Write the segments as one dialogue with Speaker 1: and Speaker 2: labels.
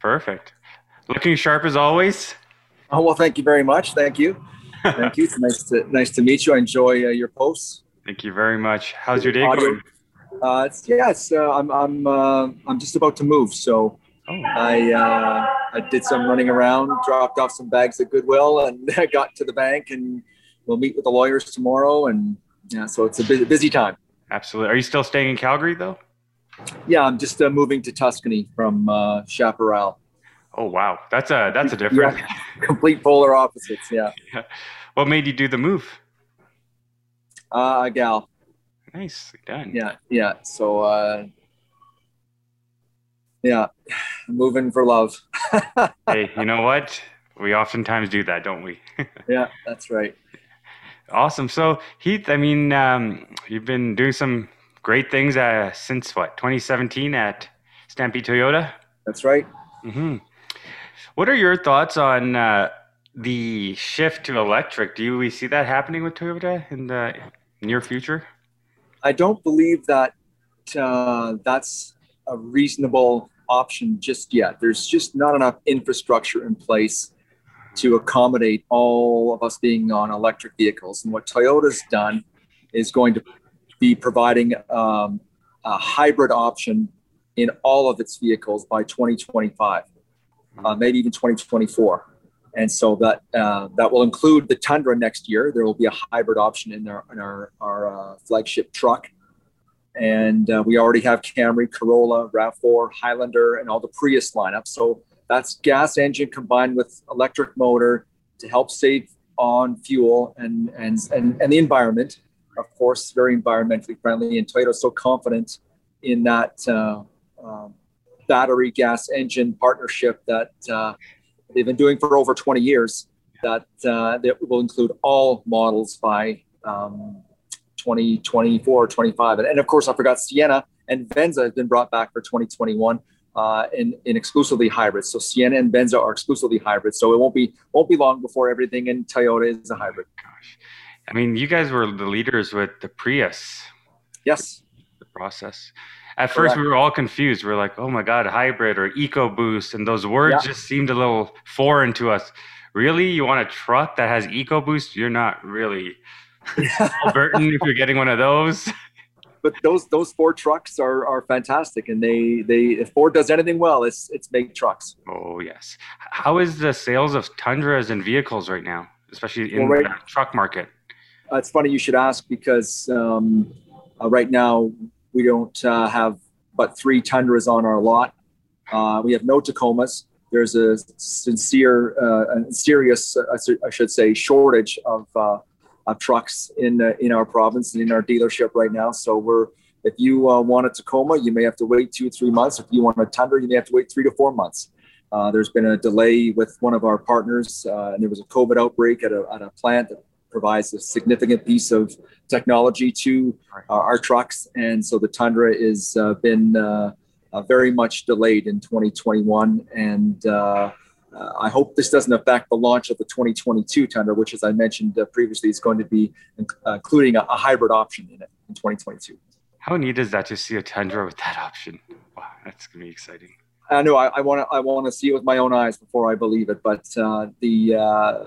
Speaker 1: Perfect. Looking sharp as always.
Speaker 2: Oh well, thank you very much. Thank you. Thank you. It's nice to nice to meet you. I enjoy uh, your posts.
Speaker 1: Thank you very much. How's your day
Speaker 2: Audio.
Speaker 1: going?
Speaker 2: Uh, it's, yeah, it's, uh, I'm I'm uh, I'm just about to move, so
Speaker 1: Oh,
Speaker 2: I uh, I did some running around, dropped off some bags at Goodwill, and got to the bank, and we'll meet with the lawyers tomorrow, and yeah, so it's a busy, busy time.
Speaker 1: absolutely. Are you still staying in Calgary though?
Speaker 2: Yeah, I'm just uh, moving to Tuscany from uh, Chaparral.
Speaker 1: Oh wow, that's a that's a different.
Speaker 2: Complete polar opposites. Yeah,
Speaker 1: What made you do the move?
Speaker 2: uh, a gal.
Speaker 1: Nicely done.
Speaker 2: Yeah, yeah. So uh, yeah, moving for love.
Speaker 1: Hey, you know what? We oftentimes do that, don't we?
Speaker 2: yeah, that's right.
Speaker 1: awesome. So Heath, I mean, um, you've been doing some great things uh, since what 2017 at Stampede Toyota.
Speaker 2: That's right.
Speaker 1: hmm What are your thoughts on uh, the shift to electric? Do we see that happening with Toyota in the near future?
Speaker 2: I don't believe that uh, that's a reasonable option just yet. There's just not enough infrastructure in place to accommodate all of us being on electric vehicles. And what Toyota's done is going to be providing um, a hybrid option in all of its vehicles by 2025, uh, maybe even 2024. And so that uh, that will include the Tundra next year. There will be a hybrid option in our in our, our uh, flagship truck, and uh, we already have Camry, Corolla, Rav4, Highlander, and all the Prius lineup. So that's gas engine combined with electric motor to help save on fuel and and and, and the environment. Course, very environmentally friendly, and Toyota's so confident in that uh, um, battery gas engine partnership that uh, they've been doing for over 20 years. That uh, that will include all models by um, 2024 25. And, and of course, I forgot Sienna and Venza has been brought back for 2021 uh, in, in exclusively hybrids. So Sienna and Venza are exclusively hybrids. So it won't be won't be long before everything in Toyota is a hybrid.
Speaker 1: Gosh, I mean, you guys were the leaders with the Prius,
Speaker 2: Yes.
Speaker 1: the process. At first, we were all confused. We are like, "Oh my God, hybrid or EcoBoost," and those words
Speaker 2: Yeah.
Speaker 1: just seemed a little foreign to us. Really, you want a truck that has EcoBoost? You're not really Albertan if you're getting one of those.
Speaker 2: but those those Ford trucks are are fantastic, and they they if Ford does anything well, it's it's make trucks.
Speaker 1: Oh yes. How is the sales of Tundras and vehicles right now, especially in
Speaker 2: Well, right-
Speaker 1: the truck market?
Speaker 2: Uh, it's funny you should ask because um, uh, right now we don't uh, have but three Tundras on our lot. Uh, we have no Tacomas. There's a sincere, uh, serious, uh, I should say, shortage of, of trucks in in our province and in our dealership right now. So we're if you want a Tacoma, you may have to wait two or three months. If you want a Tundra, you may have to wait three to four months. There's been a delay with one of our partners, and there was a COVID outbreak at a, at a plant that provides a significant piece of technology to uh, our trucks, and so the Tundra has uh, been uh, uh, very much delayed in 2021. And uh, uh, I hope this doesn't affect the launch of the 2022 Tundra, which, as I mentioned uh, previously, is going to be including a, a hybrid option in it in 2022.
Speaker 1: How neat is that to see a Tundra with that option? Wow, that's gonna be exciting.
Speaker 2: I know I want to I want to see it with my own eyes before I believe it. But uh, the, uh,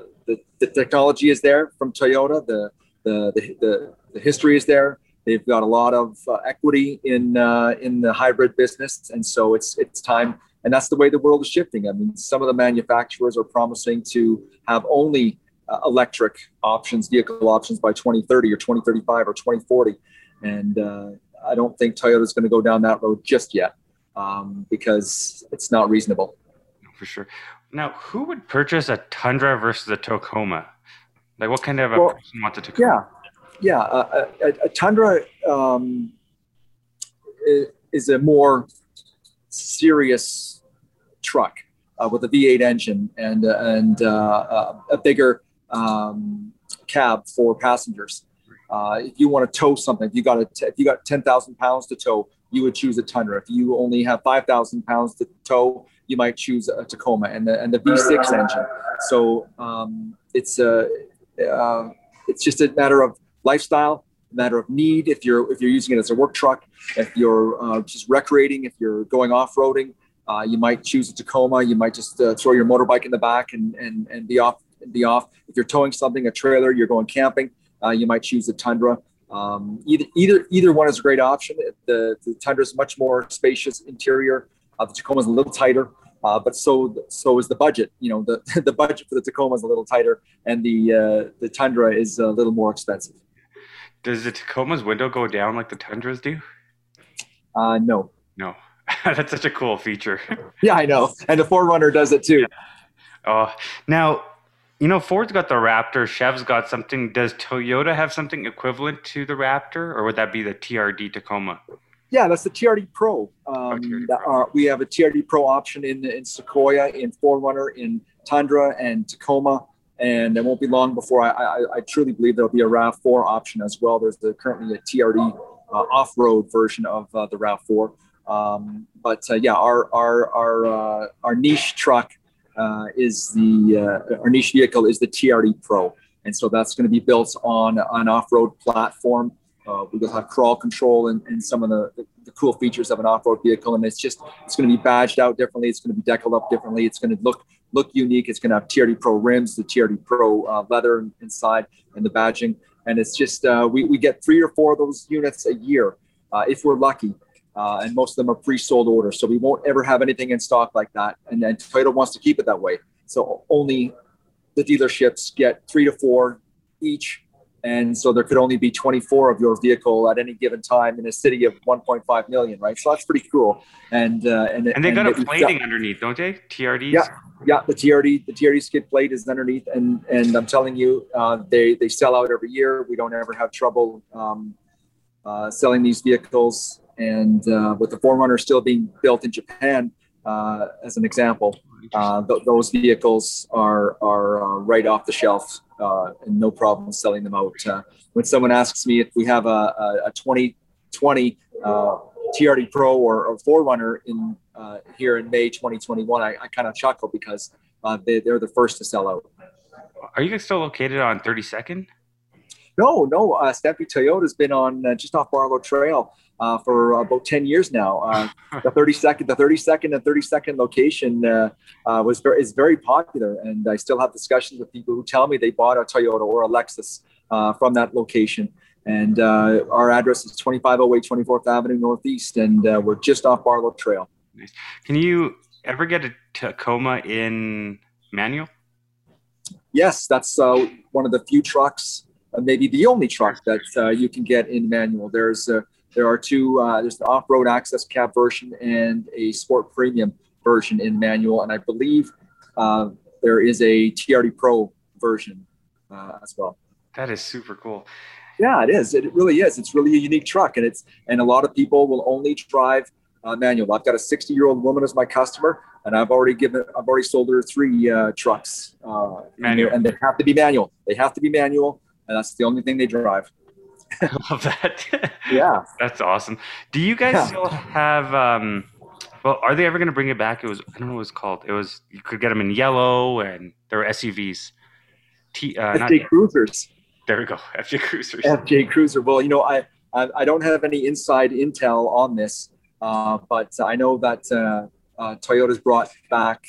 Speaker 2: the the technology is there from Toyota. The the the, the, the history is there. They've got a lot of uh, equity in uh, in the hybrid business, and so it's it's time. And that's the way the world is shifting. I mean, some of the manufacturers are promising to have only uh, electric options, vehicle options by 2030 or 2035 or 2040, and uh, I don't think Toyota is going to go down that road just yet um, because it's not reasonable.
Speaker 1: For sure. Now, who would purchase a Tundra versus a Tacoma? Like, what kind of a
Speaker 2: Well,
Speaker 1: person wants a Tacoma?
Speaker 2: Yeah, yeah. Uh, a, a, Tundra um, is a more serious truck uh, with a V8 engine and uh, and uh, uh, a bigger um, cab for passengers. Uh, if you want to tow something, if you got a t- if you got ten thousand pounds to tow, you would choose a Tundra. If you only have five thousand pounds to tow, you might choose a Tacoma and the and the V6 engine. So um, it's a uh, it's just a matter of lifestyle, matter of need. If you're if you're using it as a work truck, if you're uh, just recreating, if you're going off roading, Uh, you might choose a Tacoma. You might just uh, throw your motorbike in the back and and and be off. Be off. If you're towing something, a trailer, you're going camping. Uh, you might choose a Tundra. Um, either either either one is a great option. The the Tundra is much more spacious interior. Uh, the Tacoma is a little tighter, uh, but so so is the budget. You know, the the budget for the Tacoma is a little tighter, and the uh, the Tundra is a little more expensive.
Speaker 1: Does the Tacoma's window go down like the Tundras do?
Speaker 2: Uh, no.
Speaker 1: No. That's such a cool feature.
Speaker 2: yeah, I know, and the 4Runner does it too.
Speaker 1: Oh, now you know Ford's got the Raptor, Chev's got something. Does Toyota have something equivalent to the Raptor, or would that be the TRD Tacoma?
Speaker 2: Yeah, that's the TRD Pro. Um, oh, TRD Pro. we have a TRD Pro option in in Sequoia, in 4Runner, in Tundra, and Tacoma. And it won't be long before I, I, I truly believe there'll be a RAV4 option as well. There's the, currently a TRD uh, off-road version of uh, the RAV4. Um, but uh, yeah, our our our uh, our niche truck uh, is the uh, our niche vehicle is the TRD Pro, and so that's going to be built on an off-road platform. Uh, we will have crawl control and, and some of the, the, the, cool features of an off-road vehicle, and it's just it's going to be badged out differently. It's going to be deckled up differently. It's going to look look unique. It's going to have TRD Pro rims, the TRD Pro uh, leather inside, and the badging. And it's just we we get three or four of those units a year if we're lucky uh, and most of them are pre-sold orders. So we won't ever have anything in stock like that. And, then Toyota wants to keep it that way. So only the dealerships get three to four each. And so there could only be 24 of your vehicle at any given time in a city of 1.5 million, right? So that's pretty cool. And uh, and
Speaker 1: and they got and a plating got, underneath, don't they? TRD.
Speaker 2: Yeah, yeah. The TRD, the TRD skid plate is underneath, and and I'm telling you, uh, they they sell out every year. We don't ever have trouble um, uh, selling these vehicles. And uh, with the 4Runner still being built in Japan, uh, as an example, uh, th- those vehicles are are uh, right off the shelf uh, and no problem selling them out. Uh, when someone asks me if we have a, a, a 2020 TRD Pro or, or 4Runner in here in May 2021, I, I kind of chuckle because they, they're the first to sell out.
Speaker 1: Are you guys still located on 32nd?
Speaker 2: No, no. Uh, Toyota's been on uh, just off Barlow Trail uh, for about 10 years now. Uh, the 32nd, the 32nd and 32nd location uh, uh, was very, is very popular. And I still have discussions with people who tell me they bought a Toyota or a Lexus uh, from that location. And uh, our address is 2508 24th Avenue Northeast, and we're just off Barlow Trail.
Speaker 1: Can you ever get a Tacoma in manual?
Speaker 2: Yes, that's one of the few trucks, maybe the only truck that you can get in manual. There's there are two. Uh, there's the off-road access cab version and a sport premium version in manual, and I believe uh, there is a TRD Pro version uh, as well.
Speaker 1: That is super cool.
Speaker 2: Yeah, it is. It really is. It's really a unique truck, and it's and a lot of people will only drive uh, manual. I've got a 60 year old woman as my customer, and I've already given, I've already sold her three uh, trucks. Uh, manual. And they have to be manual. They have to be manual, and that's the only thing they drive.
Speaker 1: I love that.
Speaker 2: yeah,
Speaker 1: that's awesome. Do you guys yeah. still have? um Well, are they ever going to bring it back? It was I don't know what it was called. It was you could get them in yellow, and there were SUVs.
Speaker 2: T, uh, FJ Cruisers.
Speaker 1: There we go, FJ Cruisers.
Speaker 2: FJ Cruiser. Well, you know, I I, I don't have any inside intel on this, uh, but I know that uh, uh, Toyota's brought back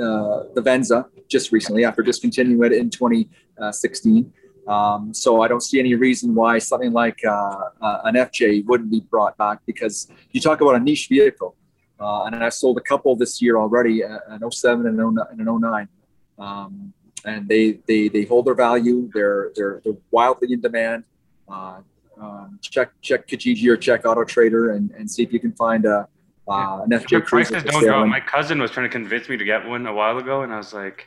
Speaker 2: uh, the Venza just recently after discontinuing it in 2016. Um, so I don't see any reason why something like uh, uh, an FJ wouldn't be brought back because you talk about a niche vehicle. Uh, and I sold a couple this year already, uh, an 07 and an 09. Um, and they, they, they hold their value. They're, they're, they're wildly in demand. Uh, um, check, check Kijiji or check Auto Trader and, and see if you can find a, uh, an FJ.
Speaker 1: Prices don't go. My cousin was trying to convince me to get one a while ago, and I was like,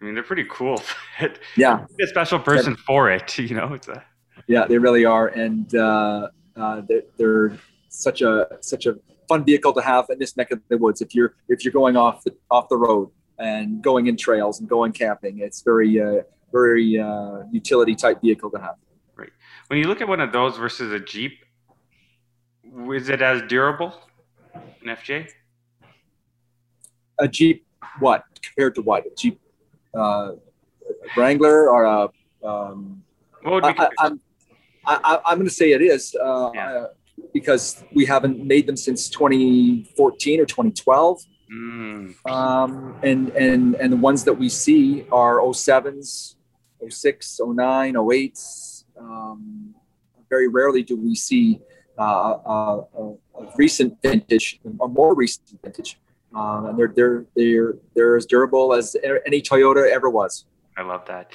Speaker 1: I mean, they're pretty cool.
Speaker 2: yeah,
Speaker 1: a special person for it. You know, it's a
Speaker 2: yeah, they really are, and uh, uh, they're, they're such a such a fun vehicle to have in this neck of the woods. If you're if you're going off the off the road and going in trails and going camping, it's very uh, very uh, utility type vehicle to have.
Speaker 1: Right. When you look at one of those versus a Jeep, is it as durable? An FJ?
Speaker 2: A Jeep, what compared to what? A Jeep uh, Wrangler or a. Um, what would be I, am I, am going to say it is. Uh, yeah. because we haven't made them since 2014 or 2012.
Speaker 1: Mm.
Speaker 2: Um, and and and the ones that we see are 07s, 06, 09, 08s. Um, very rarely do we see uh, a, a, a recent vintage, a more recent vintage. Um, and they're they're they're they're as durable as any Toyota ever was.
Speaker 1: I love that.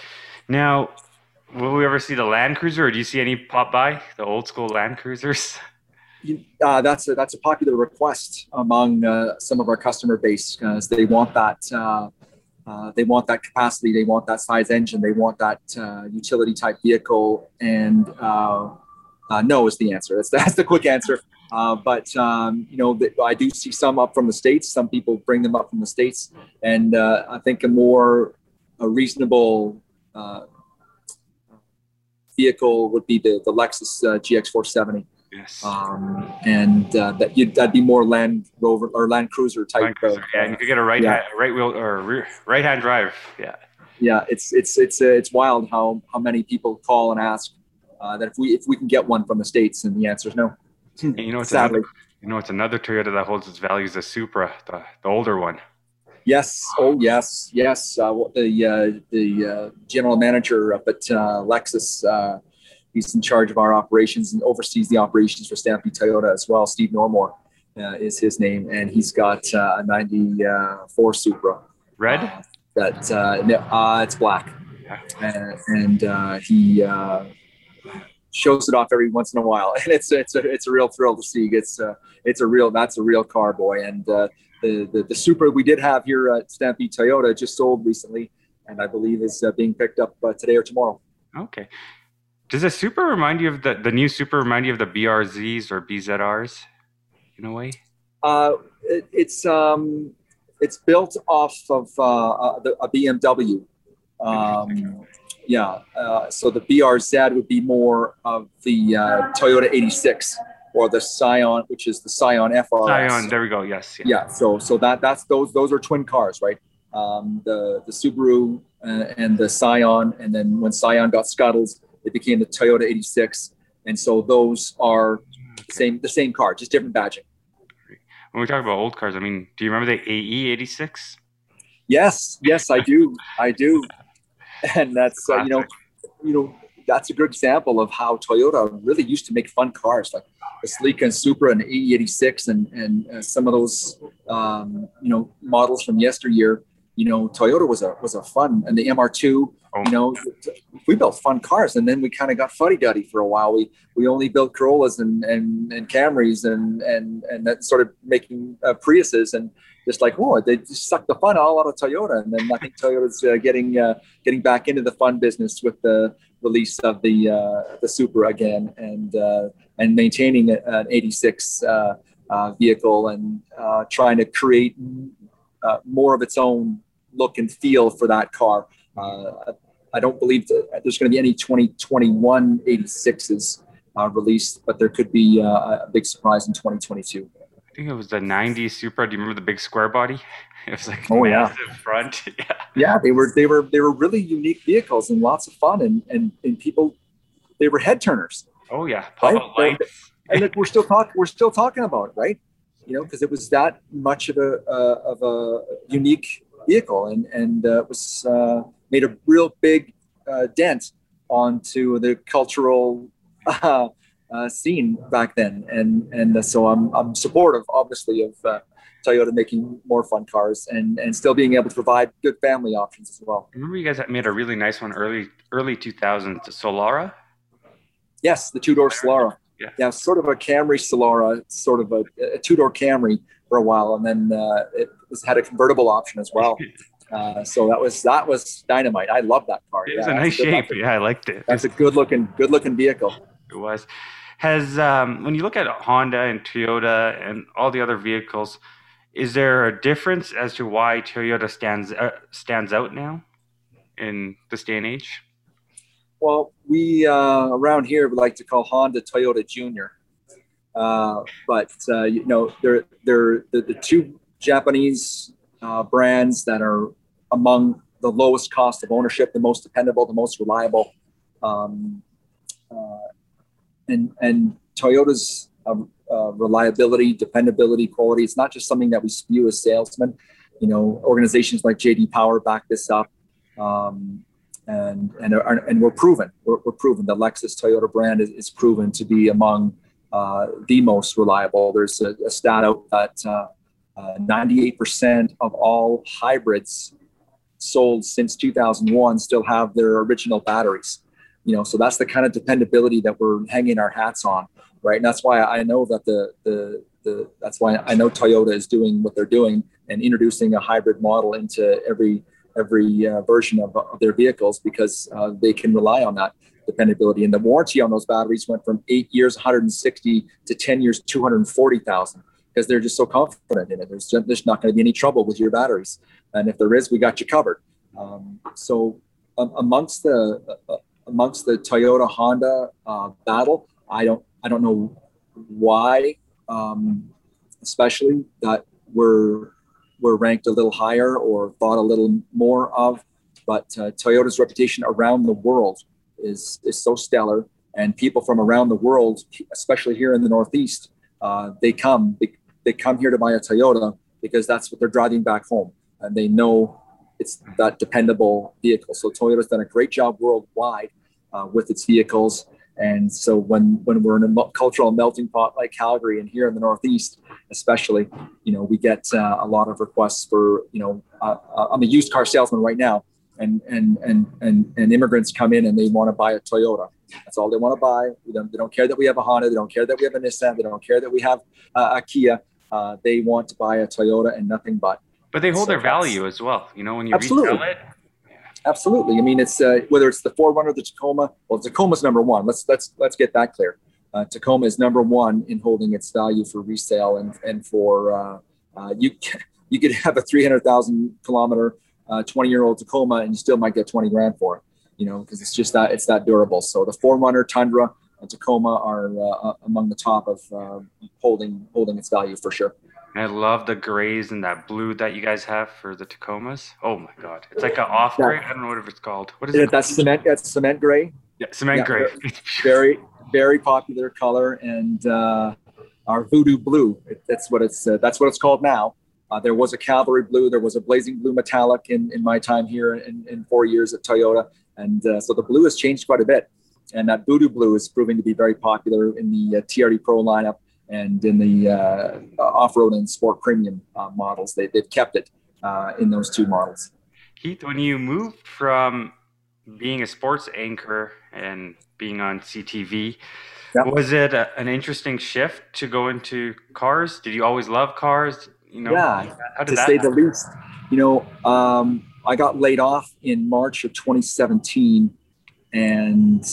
Speaker 1: Now, will we ever see the Land Cruiser, or do you see any pop by the old school Land Cruisers?
Speaker 2: Uh, that's a that's a popular request among uh, some of our customer base because they want that uh, uh, they want that capacity, they want that size engine, they want that uh, utility type vehicle, and uh, no is the answer. That's that's the quick answer. But um, you know, the, I do see some up from the states. Some people bring them up from the states, and I think a more a reasonable vehicle would be the the Lexus GX470.
Speaker 1: Yes.
Speaker 2: Um, and uh, that you'd that'd be more Land Rover or Land Cruiser type.
Speaker 1: Land Cruiser,
Speaker 2: of,
Speaker 1: yeah, you could get a right
Speaker 2: yeah.
Speaker 1: hand, right wheel or rear, right hand drive. Yeah.
Speaker 2: Yeah, it's it's it's uh, it's wild how how many people call and ask uh, that if we if we can get one from the states, and the answer is no.
Speaker 1: And you know, it's
Speaker 2: Sadly.
Speaker 1: another, you know, it's another Toyota that holds its values. The Supra, the, the older one.
Speaker 2: Yes. Oh, yes. Yes. Uh, the uh, the uh, general manager up at uh, Lexus, uh, he's in charge of our operations and oversees the operations for Stampede Toyota as well. Steve Normore uh, is his name, and he's got uh, a '94 Supra.
Speaker 1: Red.
Speaker 2: That uh, no, uh, it's black,
Speaker 1: Yeah.
Speaker 2: and, and uh, he uh, shows it off every once in a while, and it's it's a it's a real thrill to see. It's uh, it's a real that's a real car boy, and uh, the, the the Supra we did have here at Stampede Toyota just sold recently, and I believe is uh, being picked up uh, today or tomorrow.
Speaker 1: Okay. Does the Supra remind you of the the new Supra remind you of the BRZs or BZRs in a way?
Speaker 2: Uh, it, it's um, it's built off of uh, uh, the, a BMW. Um, yeah, uh, so the BRZ would be more of the uh, Toyota 86 or the Scion, which is the Scion FRS.
Speaker 1: Scion. There we go. Yes.
Speaker 2: Yeah, so so that that's those those are twin cars, right? Um, the the Subaru uh, and the Scion, and then when Scion got scuttled, it became the Toyota 86, and so those are the same the same car, just different badging.
Speaker 1: When we talk about old cars, I mean, do you remember the AE eighty six?
Speaker 2: Yes, yes, I do, I do, and that's uh, you know, you know, that's a good example of how Toyota really used to make fun cars, like the Celica and Supra and AE86, and and uh, some of those um, you know models from yesteryear. You know, Toyota was a was a fun, and the MR2.
Speaker 1: Oh.
Speaker 2: You know, we built fun cars, and then we kind of got fuddy duddy for a while. We we only built Corollas and and, and Camrys, and and and that started making uh, Priuses, and just like oh, they just sucked the fun all out of Toyota. And then I think Toyota's uh, getting uh, getting back into the fun business with the release of the uh, the Supra again, and uh, and maintaining an '86 uh, uh, vehicle and trying to create more of its own look and feel for that car. I don't believe there's going to be any 2021 86s uh, released, but there could be a big surprise in 2022.
Speaker 1: I think it was the '90s Supra. Do you remember the big square body? It was like
Speaker 2: Oh, yeah.
Speaker 1: front. yeah.
Speaker 2: Yeah, they were they were they were really unique vehicles and lots of fun, and and, and people they were head turners.
Speaker 1: Oh yeah. Pop
Speaker 2: Right?
Speaker 1: lights.
Speaker 2: and look, we're still talking we're still talking about it, right? You know, because it was that much of a uh, of a unique vehicle, and and uh, it was uh, made a real big uh, dent onto the cultural uh, scene back then, and and uh, so I'm I'm supportive, obviously, of uh, Toyota making more fun cars and and still being able to provide good family options as well.
Speaker 1: Remember, you guys made a really nice one early early 2000s, the Solara.
Speaker 2: Yes, the two door Solara.
Speaker 1: Yeah.
Speaker 2: Yeah, sort of a Camry Solara, sort of a, a two door Camry for a while, and then uh, it was had a convertible option as well. Uh, so that was that was dynamite. I love that car.
Speaker 1: It was
Speaker 2: Yeah,
Speaker 1: a nice shape. Yeah, I liked it.
Speaker 2: That's a good looking, good looking vehicle.
Speaker 1: It was. Has um, when you look at Honda and Toyota and all the other vehicles, is there a difference as to why Toyota stands uh, stands out now in this day and age?
Speaker 2: Well, we uh, around here would like to call Honda Toyota Junior, uh, but uh, you know they're they're the, the two Japanese uh, brands that are among the lowest cost of ownership, the most dependable, the most reliable, um, uh, and and Toyota's uh, uh, reliability, dependability, quality. It's not just something that we spew as salesmen. You know, organizations like JD Power back this up, um, and and and we're proven. We're, we're, proven the Lexus Toyota brand is, is proven to be among uh, the most reliable. There's a, a stat out that 98% uh, of all hybrids sold since 2001 still have their original batteries you know so that's the kind of dependability that we're hanging our hats on right? And that's why i know that the the the that's why i know toyota is doing what they're doing and introducing a hybrid model into every every uh, version of, of, their vehicles because uh, they can rely on that dependability. And the warranty on those batteries went from eight years 160 to 10 years 240000 because they're just so confident in it. There's, there's not going to be any trouble with your batteries. And if there is we got you covered. Um, so um, amongst the uh, amongst the Toyota Honda uh, battle. I don't I don't know why, um, especially that we're we're ranked a little higher or thought a little more of. But uh, Toyota's reputation around the world is is so stellar, and people from around the world, especially here in the Northeast, uh, they come they, they come here to buy a Toyota because that's what they're driving back home, and they know it's that dependable vehicle. So Toyota's done a great job worldwide uh, with its vehicles. And so when when we're in a cultural melting pot like Calgary and here in the Northeast, especially, you know, we get uh, a lot of requests for, you know, uh, uh I'm a used car salesman right now, and and and and and immigrants come in and they want to buy a Toyota. That's all they want to buy. They don't, care that we have a Honda. They don't care that we have a Nissan. They don't care that we have uh, a Kia. Uh, they want to buy a Toyota and nothing but.
Speaker 1: But they hold so their value as well. You know, when you absolutely. resell it,
Speaker 2: Absolutely. I mean, it's uh, whether it's the 4Runner, the Tacoma. Well, Tacoma's number one. Let's let's let's get that clear. Uh, Tacoma is number one in holding its value for resale and and for uh, uh you. You could have a 300,000 kilometer, 20 uh, year old Tacoma, and you still might get 20 grand for it. You know, because it's just that it's that durable. So the 4Runner, Tundra, and Tacoma are uh, among the top of holding holding its value for sure.
Speaker 1: And I love the grays and that blue that you guys have for the Tacomas. Oh my god, it's like an off gray. I don't know what it's called. What is
Speaker 2: yeah,
Speaker 1: it?
Speaker 2: That's cement. That's cement gray.
Speaker 1: Yeah, cement yeah, gray.
Speaker 2: very, very popular color, and uh, our voodoo blue. It, that's what it's. Uh, that's what it's called now. Uh, there was a cavalry blue. There was a blazing blue metallic in, in my time here in, in four years at Toyota, and uh, so the blue has changed quite a bit. And that voodoo blue is proving to be very popular in the uh, TRD Pro lineup and in the uh, off-road and sport premium uh, models, they, they've kept it uh, in those two models.
Speaker 1: Heath, when you moved from being a sports anchor and being on CTV, yep. was it a, an interesting shift to go into cars? Did you always love cars?
Speaker 2: You know, yeah, to say happen? the least. You know, um, I got laid off in March of 2017, and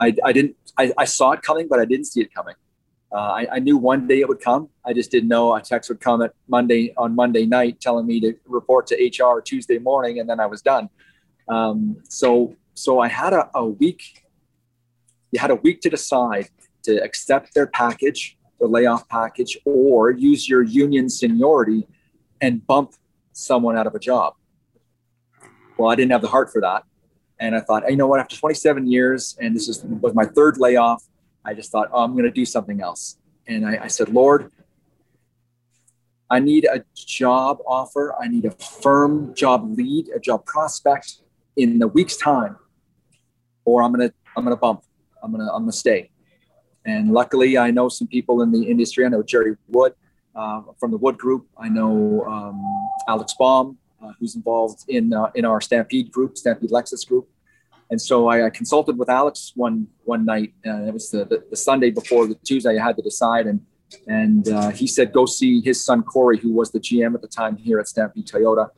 Speaker 2: I, I didn't I, I, saw it coming, but I didn't see it coming. Uh, I, I, knew one day it would come. I just didn't know a text would come at Monday on Monday night telling me to report to HR Tuesday morning, and then I was done. Um, so so I had a, a week. You had a week to decide to accept their package, the layoff package, or use your union seniority and bump someone out of a job. Well, I didn't have the heart for that. And I thought, you know what, after 27 years, and this is, was my third layoff, I just thought, oh, I'm going to do something else. And I, I said, Lord, I need a job offer. I need a firm job lead, a job prospect in the week's time, or I'm gonna I'm gonna bump. I'm gonna I'm gonna stay. And luckily, I know some people in the industry. I know Jerry Wood uh, from the Wood Group. I know um, Alex Baum, uh, who's involved in uh, in our Stampede group, Stampede Lexus group. And so I, I consulted with Alex one one night. Uh, it was the, the, the, Sunday before the Tuesday. I had to decide, and and uh, he said go see his son Corey, who was the GM at the time here at Stampede Toyota.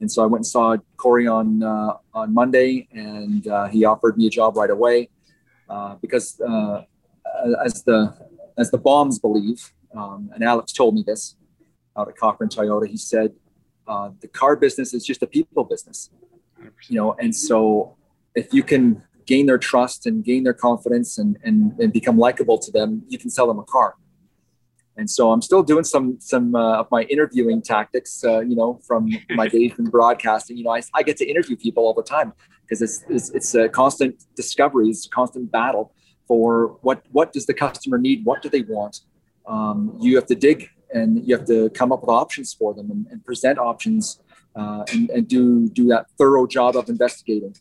Speaker 2: And so I went and saw Corey on uh, on Monday, and he offered me a job right away because as the as the Baums believe, um, and Alex told me this out at Cochrane Toyota. He said uh, the car business is just a people business, 100%. you know, and so if you can gain their trust and gain their confidence and, and, and become likable to them, you can sell them a car. And so I'm still doing some some uh, of my interviewing tactics, uh, you know, from my days in broadcasting. You know, I, I get to interview people all the time because it's, it's, it's a constant discovery, it's a constant battle for what what does the customer need, what do they want. Um, you have to dig and you have to come up with options for them and, and present options uh, and, and do do that thorough job of investigating.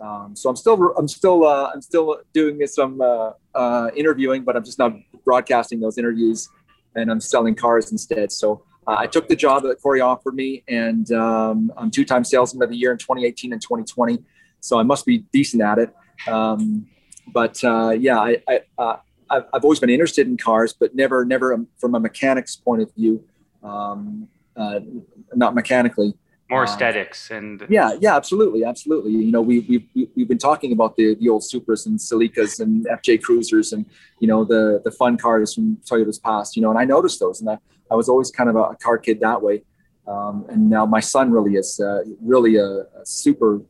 Speaker 2: Um, so I'm still I'm still uh, I'm still doing some uh, uh, interviewing, but I'm just not broadcasting those interviews, and I'm selling cars instead. So uh, I took the job that Corey offered me, and um, I'm two-time salesman of the year in 2018 and 2020. So I must be decent at it. Um, but uh, yeah, I, I uh, I've always been interested in cars, but never never from a mechanic's point of view, um, not mechanically.
Speaker 1: More um, aesthetics and
Speaker 2: yeah yeah absolutely absolutely. You know we, we've we've been talking about the the old supras and Celicas and fj cruisers and you know the the fun cars from toyota's past you know and i noticed those and i, I was always kind of a, a car kid that way. Um, and now my son really is uh, really a, a, super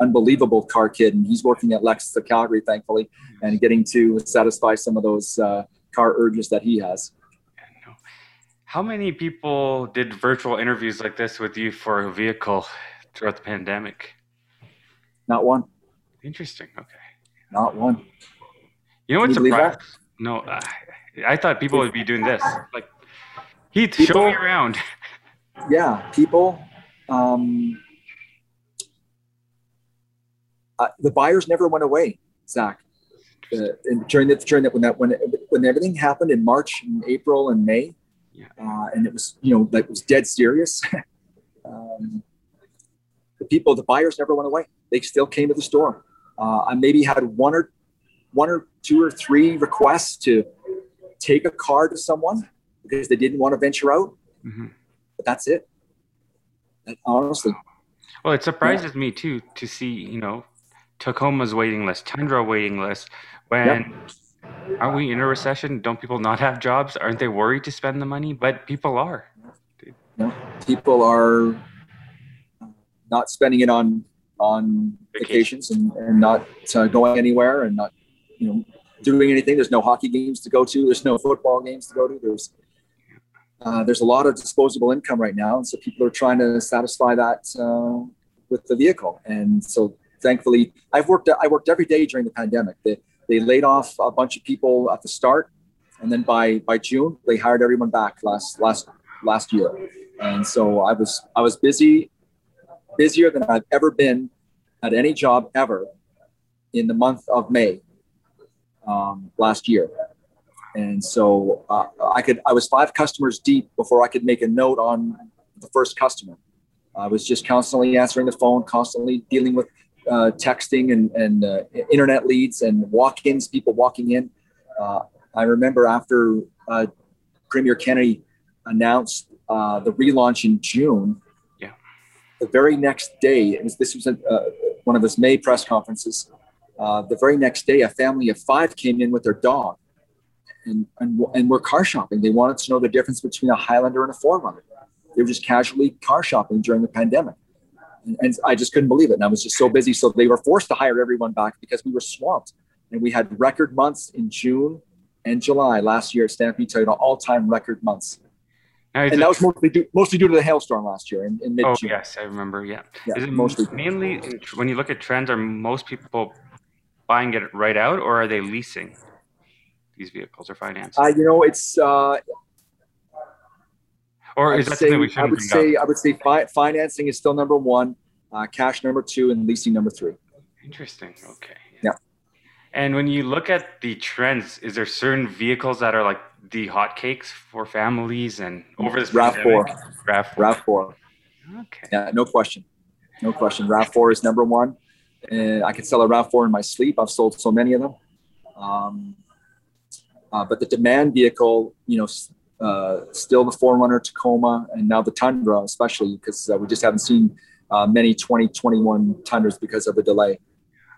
Speaker 2: unbelievable car kid and he's working at lexus of calgary thankfully and getting to satisfy some of those uh, car urges that he has
Speaker 1: how many people did virtual interviews like this with you for a vehicle throughout the pandemic?
Speaker 2: Not one.
Speaker 1: Interesting. Okay.
Speaker 2: Not one.
Speaker 1: You know what's surprising? No, uh, I thought people would be doing this. Like, Heath, people, show me around.
Speaker 2: Yeah, people. Um, uh, the buyers never went away, Zach. During the during that when that when when everything happened in March and April and May, yeah. Uh, and it was, you know, it was dead serious. um, the people, the buyers never went away. They still came to the store. Uh, I maybe had one or one or two or three requests to take a car to someone because they didn't want to venture out. Mm-hmm. But that's it. And honestly.
Speaker 1: Well, it surprises yeah. me too to see, you know, Tacoma's waiting list, Tundra waiting list, when yep aren't we in a recession? Don't people not have jobs? Aren't they worried to spend the money? But people are.
Speaker 2: People are not spending it on on vacations and, and not uh, going anywhere and not you know doing anything. There's no hockey games to go to. There's no football games to go to. There's uh, there's a lot of disposable income right now, and so people are trying to satisfy that uh, with the vehicle. And so, thankfully, I've worked I worked every day during the pandemic. The, they laid off a bunch of people at the start, and then by by June they hired everyone back last last last year. And so I was I was busy, busier than I've ever been at any job ever in the month of May um, last year. And so uh, I could I was five customers deep before I could make a note on the first customer. I was just constantly answering the phone, constantly dealing with uh, texting and, and uh, internet leads and walk-ins, people walking in. Uh, I remember after uh, Premier Kenney announced uh, the relaunch in June.
Speaker 1: Yeah.
Speaker 2: The very next day, it was this was a, uh, one of his May press conferences. the very next day, a family of five came in with their dog, and and and were car shopping. They wanted to know the difference between a Highlander and a 4Runner. They were just casually car shopping during the pandemic and I just couldn't believe it. And I was just so busy. So they were forced to hire everyone back because we were swamped. And we had record months in June and July last year at Stampede Toyota, all time record months. and that was mostly due, mostly due to the hailstorm last year in, in mid June.
Speaker 1: Oh, yes, I remember. Yeah. yeah Is it mostly mainly when you look at trends, are most people buying it right out or are they leasing these vehicles or financing?
Speaker 2: Uh, you know, it's, uh,
Speaker 1: or is that say, something we should
Speaker 2: I would say up? I would say fi- financing is still number one, uh, cash number two, and leasing number three.
Speaker 1: Interesting. Okay.
Speaker 2: Yeah.
Speaker 1: And when you look at the trends, is there certain vehicles that are like the hotcakes for families and over this
Speaker 2: Rav Four.
Speaker 1: Rav
Speaker 2: Four. Rav Four. Okay. Yeah, no question, no question. Rav Four is number one, and I could sell a Rav Four in my sleep. I've sold so many of them. Um, uh, but the demand vehicle, you know, uh, still the 4Runner Tacoma, and now the Tundra, especially because uh, we just haven't seen uh, many 2021 Tundras because of the delay.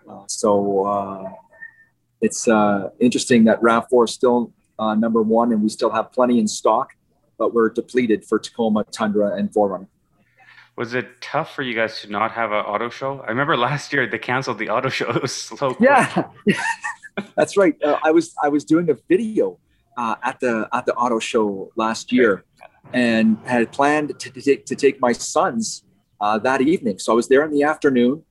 Speaker 2: Uh, so uh, it's uh, interesting that RAV4 is still number one, and we still have plenty in stock, but we're depleted for Tacoma, Tundra, and 4Runner.
Speaker 1: Was it tough for you guys to not have an auto show? I remember last year they canceled the auto show. It was slow.
Speaker 2: Yeah, that's right. I was I was doing a video uh, at the at the auto show last year, and had planned to, to take to take my sons uh, that evening. So I was there in the afternoon,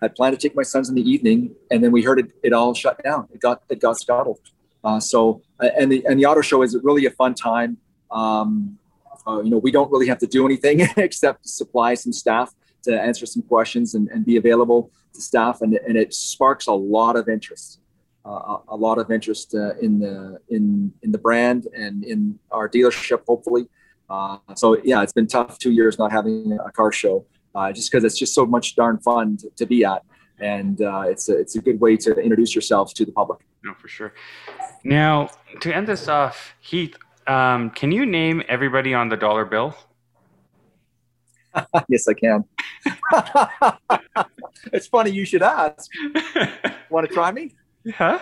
Speaker 2: I planned to take my sons in the evening, and then we heard it, it all shut down. It got it got scuttled. Uh, so uh, and the and the auto show is really a fun time. Um, uh, you know, we don't really have to do anything except supply some staff to answer some questions and, and be available to staff, and, and it sparks a lot of interest, uh, a lot of interest uh, in the in in the brand and in our dealership, hopefully. Uh, so yeah, it's been tough two years not having a car show, uh, just because it's just so much darn fun to, to be at, and uh, it's a, it's a good way to introduce yourself to the public.
Speaker 1: No, for sure. Now to end this off, Heath, um, can you name everybody on the dollar bill?
Speaker 2: yes, I can. it's funny you should ask. want to try me?
Speaker 1: Huh?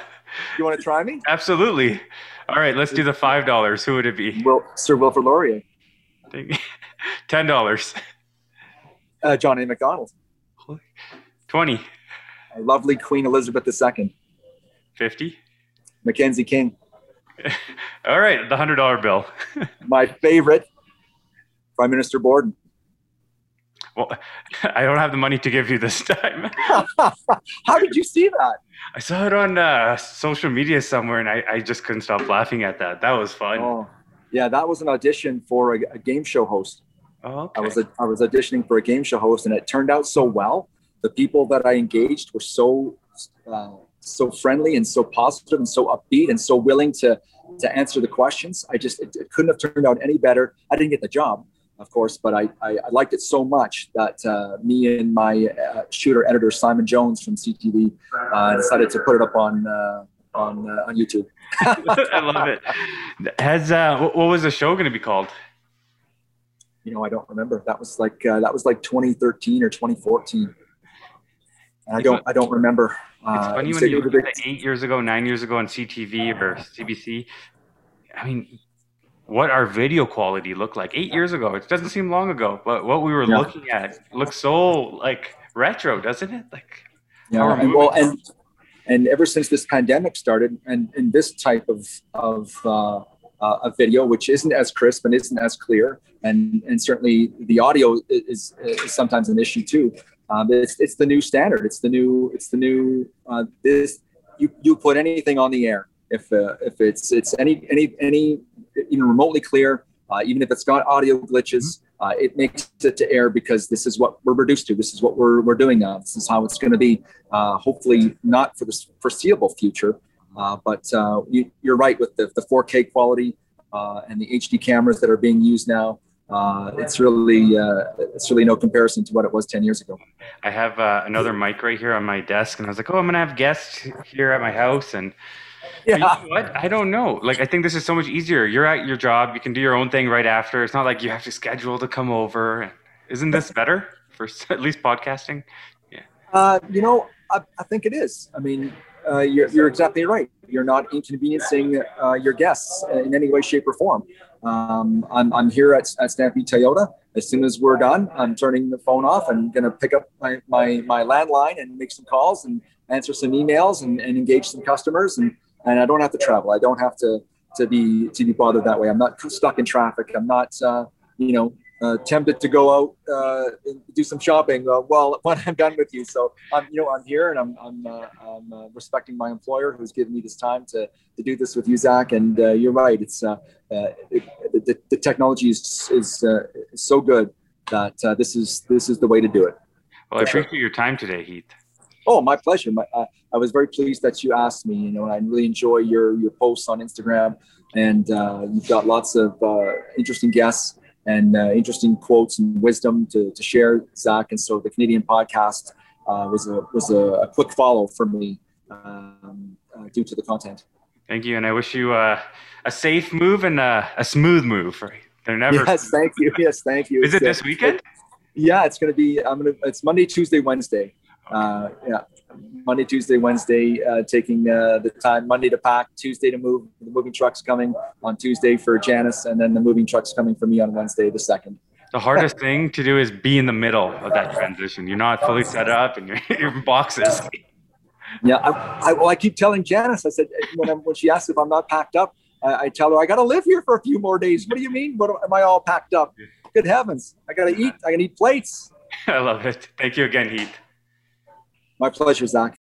Speaker 2: You want to try me?
Speaker 1: Absolutely. All right, let's do the five dollars. Who would it be?
Speaker 2: Well, Sir Wilfrid Laurier.
Speaker 1: Ten dollars.
Speaker 2: Uh, John A. Macdonald.
Speaker 1: Twenty.
Speaker 2: A lovely Queen Elizabeth II.
Speaker 1: Fifty.
Speaker 2: Mackenzie King.
Speaker 1: All right, the hundred dollar bill.
Speaker 2: My favorite, Prime Minister Borden.
Speaker 1: Well, I don't have the money to give you this time.
Speaker 2: How did you see that?
Speaker 1: I saw it on uh, social media somewhere, and I, I, just couldn't stop laughing at that. That was fun.
Speaker 2: Oh, yeah, that was an audition for a, a game show host.
Speaker 1: Oh, okay.
Speaker 2: I was a, I was auditioning for a game show host, and it turned out so well. The people that I engaged were so uh, so friendly and so positive and so upbeat and so willing to to answer the questions. I just it, it couldn't have turned out any better. I didn't get the job, of course, but I, I, I liked it so much that uh, me and my uh, shooter editor Simon Jones from CTV uh, decided to put it up on uh, on uh, on YouTube.
Speaker 1: I love it. Has uh, what was the show going to be called?
Speaker 2: You know, I don't remember. That was like that was like 2013 or 2014. I don't I don't remember.
Speaker 1: It's funny when you look at eight years ago, nine years ago on CTV or CBC. I mean, what our video quality looked like eight years ago. It doesn't seem long ago, but what we were yeah. looking at looks so like retro, doesn't it? Like,
Speaker 2: yeah, and, well, and and ever since this pandemic started, and in this type of of uh, uh, a video, which isn't as crisp and isn't as clear, and and certainly the audio is, is sometimes an issue too. Um, it's it's the new standard. It's the new it's the new uh, this you you put anything on the air if uh, if it's it's any any any even remotely clear, uh, even if it's got audio glitches, uh, it makes it to air because this is what we're reduced to. This is what we're we're doing now. This is how it's going to be. Uh, hopefully, not for the foreseeable future, uh, but you, are right with the the 4K quality and the HD cameras that are being used now uh, it's really uh, it's really no comparison to what it was 10 years ago
Speaker 1: i have uh, another mic right here on my desk and i was like oh i'm gonna have guests here at my house and yeah. You know what i don't know like i think this is so much easier you're at your job you can do your own thing right after it's not like you have to schedule to come over isn't this better for at least podcasting
Speaker 2: yeah uh, you know I, I think it is i mean uh, you're, you're exactly right. You're not inconveniencing uh, your guests in any way, shape, or form. Um, I'm, I'm here at, at Stampede Toyota. As soon as we're done, I'm turning the phone off. I'm going to pick up my, my, my landline and make some calls and answer some emails and, and engage some customers. And, and I don't have to travel. I don't have to, to be to be bothered that way. I'm not stuck in traffic. I'm not uh, you know uh, tempted to go out uh, and do some shopping uh, well when I'm done with you. So I'm you know I'm here and I'm I'm, uh, I'm uh, respecting my employer who's given me this time to to do this with you, Zach. And uh, you're right. It's it, the, the technology is is, so good that this is this is the way to do it.
Speaker 1: Well, I appreciate sure. your time today, Heath.
Speaker 2: Oh, my pleasure. My, I was very pleased that you asked me. You know, and I really enjoy your your posts on Instagram, and you've got lots of interesting guests and uh, interesting quotes and wisdom to, to share, Zach. And so the Canadian podcast uh, was a was a, a, quick follow for me um, uh, due to the content.
Speaker 1: Thank you, and I wish you uh, a safe move and a, a smooth move. They're never.
Speaker 2: Yes, thank you. Yes, thank you.
Speaker 1: Is it this weekend?
Speaker 2: yeah, it's going to be. I'm gonna. It's Monday, Tuesday, Wednesday. Uh, yeah, Monday, Tuesday, Wednesday, uh, taking uh, the time Monday to pack, Tuesday to move. The moving truck's coming on Tuesday for Janice, and then the moving truck's coming for me on Wednesday, the second.
Speaker 1: The hardest thing to do is be in the middle of that transition. You're not fully set up, and you're, you're in boxes.
Speaker 2: Yeah, I, I, well, I keep telling Janice. I said when, when she asks if I'm not packed up, I, I tell her I got to live here for a few more days. What do you mean? What am I all packed up? Good heavens! I got to eat. I can eat plates.
Speaker 1: I love it. Thank you again, Heath.
Speaker 2: My pleasure, Zach.